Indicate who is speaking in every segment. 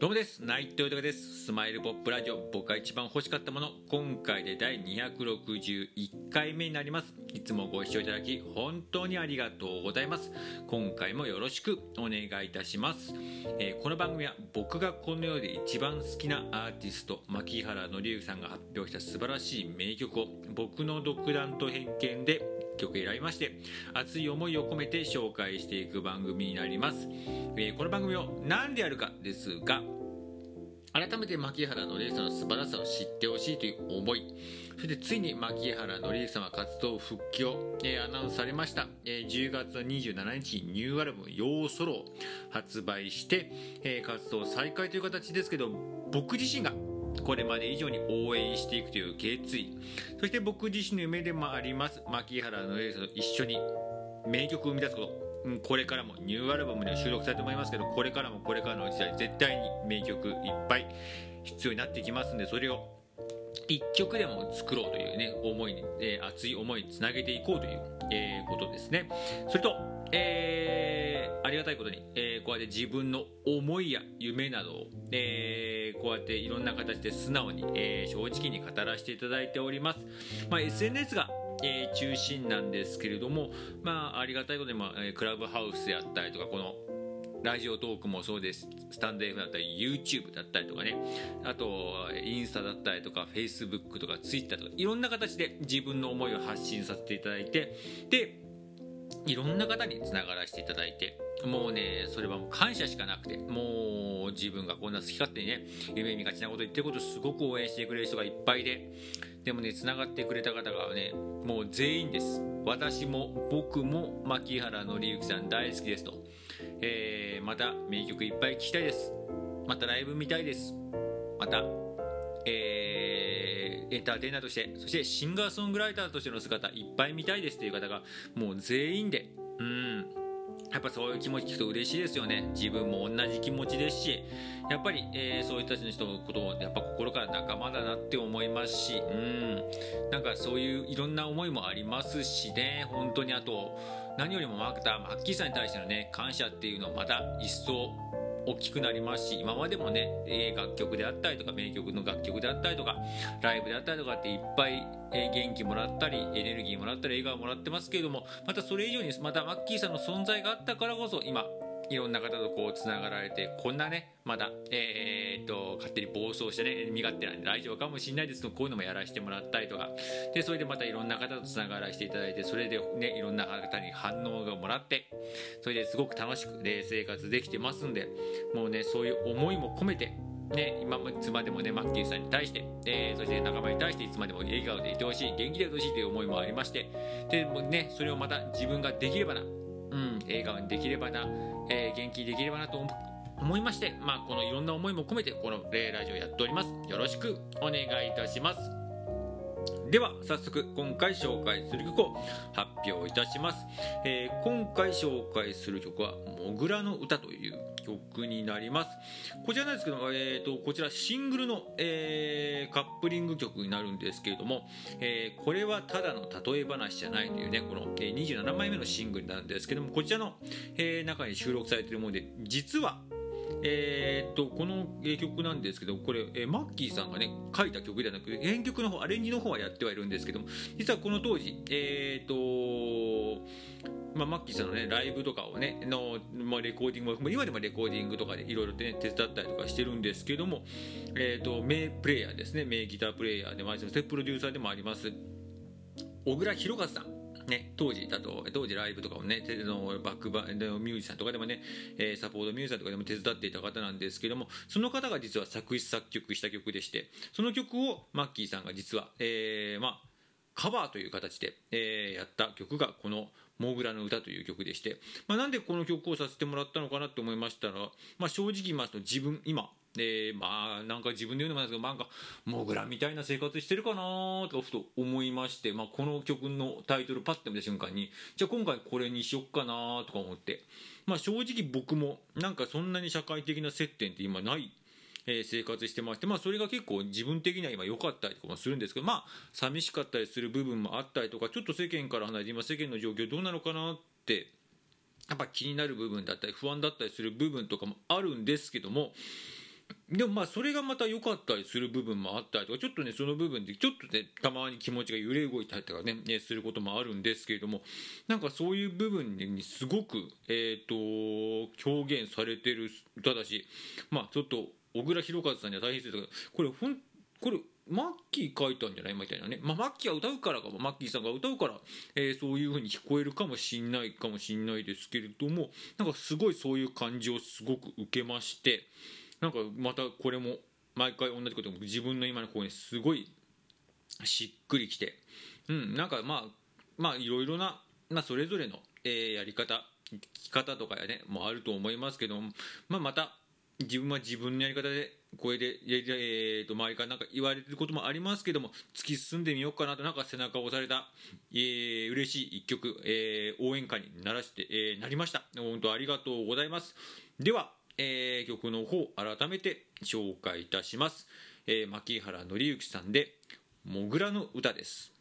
Speaker 1: どうもです。内藤豊です。スマイルポップラジオ。僕が一番欲しかったもの。今回で第261回目になります。いつもご視聴いただき本当にありがとうございます。今回もよろしくお願いいたします、えー、この番組は僕がこの世で一番好きなアーティスト牧原紀之さんが発表した素晴らしい名曲を僕の独断と偏見で曲選びまして熱い思いを込めて紹介していく番組になります、えー、この番組を何でやるかですが改めて牧原紀之さんの素晴らしさを知ってほしいという思い。そしてついに牧原紀之さんは活動復帰を、えー、アナウンスされました、えー、10月27日にニューアルバム「ヨーソロ」を発売して、えー、活動再開という形ですけど僕自身がこれまで以上に応援していくという決意。そして僕自身の夢でもあります。牧原の之さんと一緒に名曲を生み出すこと、これからもニューアルバムでは収録されて思いますけどこれからもこれからの時代絶対に名曲いっぱい必要になってきますんでそれを1曲でも作ろうというね思いに、えー、熱い思いにつなげていこうという、えー、ことですね。それと、えー、ありがたいことに、えー、こうやって自分の思いや夢などを、えー、こうやっていろんな形で素直に、えー、正直に語らせていただいております、まあ、SNS がえー、中心なんですけれども、まあ、ありがたいことに、まあ、クラブハウスであったりとかこのラジオトークもそうです。スタンド F だったり YouTube だったりとかね。あとインスタだったりとか Facebook とか Twitter とかいろんな形で自分の思いを発信させていただいてでいろんな方につながらせていただいてもうねそれはもう感謝しかなくてもう自分がこんな好き勝手にね夢見がちなこと言ってることすごく応援してくれる人がいっぱいででもねつながってくれた方がねもう全員です。私も僕も牧原紀之さん大好きですと、えー、また名曲いっぱい聴きたいです。またライブ見たいです。またえー、エンターテイナーとしてそしてシンガーソングライターとしての姿いっぱい見たいですという方がもう全員で。うん。やっぱそういう気持ち聞くと嬉しいですよね。自分も同じ気持ちですしやっぱり、えー、そういう人たちの人のことをやっぱ心から仲間だなって思いますしうん。なんかそういういろんな思いもありますしね。本当にあと何よりもマーケターマッキーさんに対してのね感謝っていうのをまた一層大きくなりますし今までもね、え楽曲であったりとか名曲の楽曲であったりとかライブであったりとかっていっぱい、え元気もらったりエネルギーもらったり笑顔もらってますけれどもまたそれ以上にまたマッキーさんの存在があったからこそ今いろんな方とこうつながられてこんなねまだえー、っと勝手に暴走してね身勝手なラジオかもしれないですけどこういうのもやらせてもらったりとか。でそれでまたいろんな方とつながらせていただいてそれでねいろんな方に反応がもらってそれですごく楽しく、ね、生活できてますんでもうねそういう思いも込めてね、今いつまでもねマッキーさんに対して、えー、そして仲間に対していつまでも笑顔でいてほしい元気でいてほしいという思いもありましてでもねそれをまた自分ができればな、うん、笑顔にできればなえー、元気できればなと思いまして、まあ、このいろんな思いも込めてこの「レイラジオ」やっております。よろしくお願いいたします。では早速今回紹介する曲を発表いたします、えー、今回紹介する曲は「もぐらの歌」という曲になります。こちらなんですけど、えーと、こちらシングルの、えー、カップリング曲になるんですけれども、えー、これはただの例え話じゃないというねこの、えー、27枚目のシングルなんですけどもこちらの、えー、中に収録されているもので実はえー、っとこの曲なんですけどこれ、えー、マッキーさんがね書いた曲ではなく編曲の方アレンジの方はやってはいるんですけども実はこの当時えー、っとまあ、マッキーさんのねライブとかをねの、まあ、レコーディングも今でもレコーディングとかでいろいろ手伝ったりとかしてるんですけども、えーと、名プレイヤーですね。名ギタープレイヤーでもあります。プロデューサーでもあります。小倉弘和さん。ね、当時だと当時ライブとかをねバックバンドミュージシャンとかでもね、サポートミュージシャンとかでも手伝っていた方なんですけどもその方が実は作詞作曲した曲でしてその曲をマッキーさんが実は、えー、まあカバーという形で、えー、やった曲がこの「モグラの歌」という曲でして、まあ、なんでこの曲をさせてもらったのかなと思いましたら、まあ、正直言いますと自分今でまあなんか自分で言うのもなんですけどなんかモグラみたいな生活してるかなとふと思いまして、まあ、この曲のタイトルパッて見た瞬間にじゃあ今回これにしよっかなとか思って、まあ、正直僕もなんかそんなに社会的な接点って今ないえ生活してまして、まあ、それが結構自分的には今良かったりとかもするんですけど、まあ、寂しかったりする部分もあったりとかちょっと世間から離れて今世間の状況どうなのかなってやっぱ気になる部分だったり不安だったりする部分とかもあるんですけどもでもまあそれがまた良かったりする部分もあったりとかちょっとねその部分でちょっとねたまに気持ちが揺れ動いたりとかねねすることもあるんですけれどもなんかそういう部分にすごくえっ、と表現されてる歌だしまあちょっと小倉弘和さんには大変ですけどこれほんこれマッキー書いたんじゃない？みたいなね、まあ、マッキーは歌うからかマッキーさんが歌うから、えー、そういう風に聞こえるかもしんないかもしんないですけれどもなんかすごいそういう感じをすごく受けましてなんかまたこれも毎回同じこと自分の今の声にすごいしっくりきて、うん、なんかまあまあいろいろな、まあ、それぞれの、えー、やり方聞き方とかやねもあると思いますけども、まあ、また自分は自分のやり方でこれで、えー、と周りからなんか言われてることもありますけども突き進んでみようかなとなんか背中を押された、えー、嬉しい一曲、えー、応援歌にならして、えー、なりました。本当ありがとうございます。では、えー、曲の方改めて紹介いたします、えー、牧原紀之さんで「もぐらの歌」です。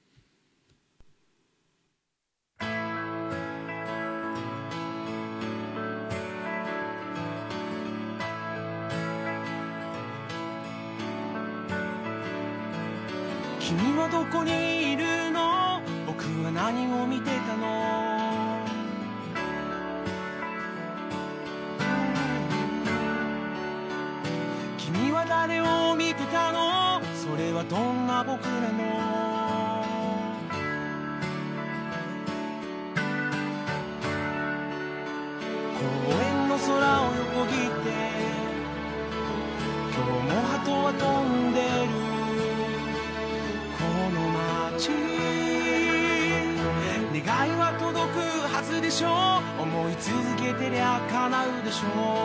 Speaker 2: 君はどこにいるの？僕は何を見てたの？君は誰を見てたの？それはどんな僕なの？公園の空を横切って今日も鳩は飛んでる。この街願いは届くはずでしょ？う思い続けてりゃ叶うでしょ？う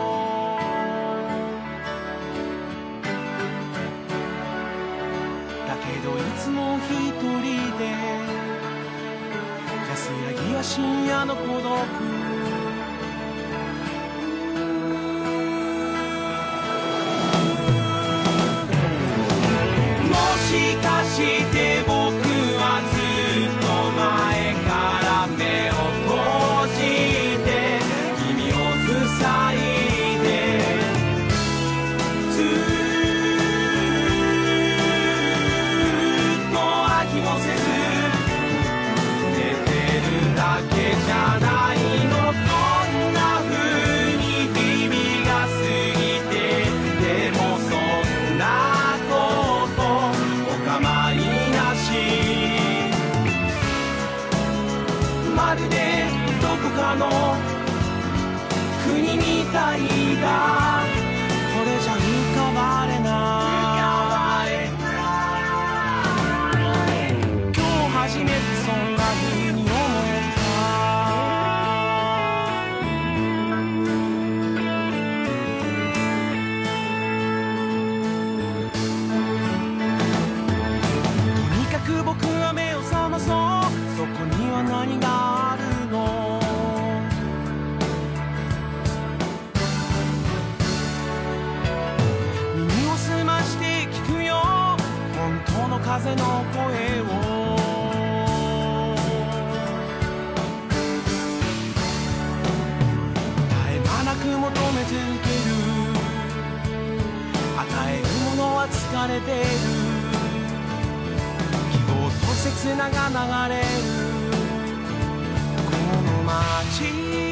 Speaker 2: も一人で安らぎは深夜の孤独。もしかしてれてる。希望と刹那が流れる。この街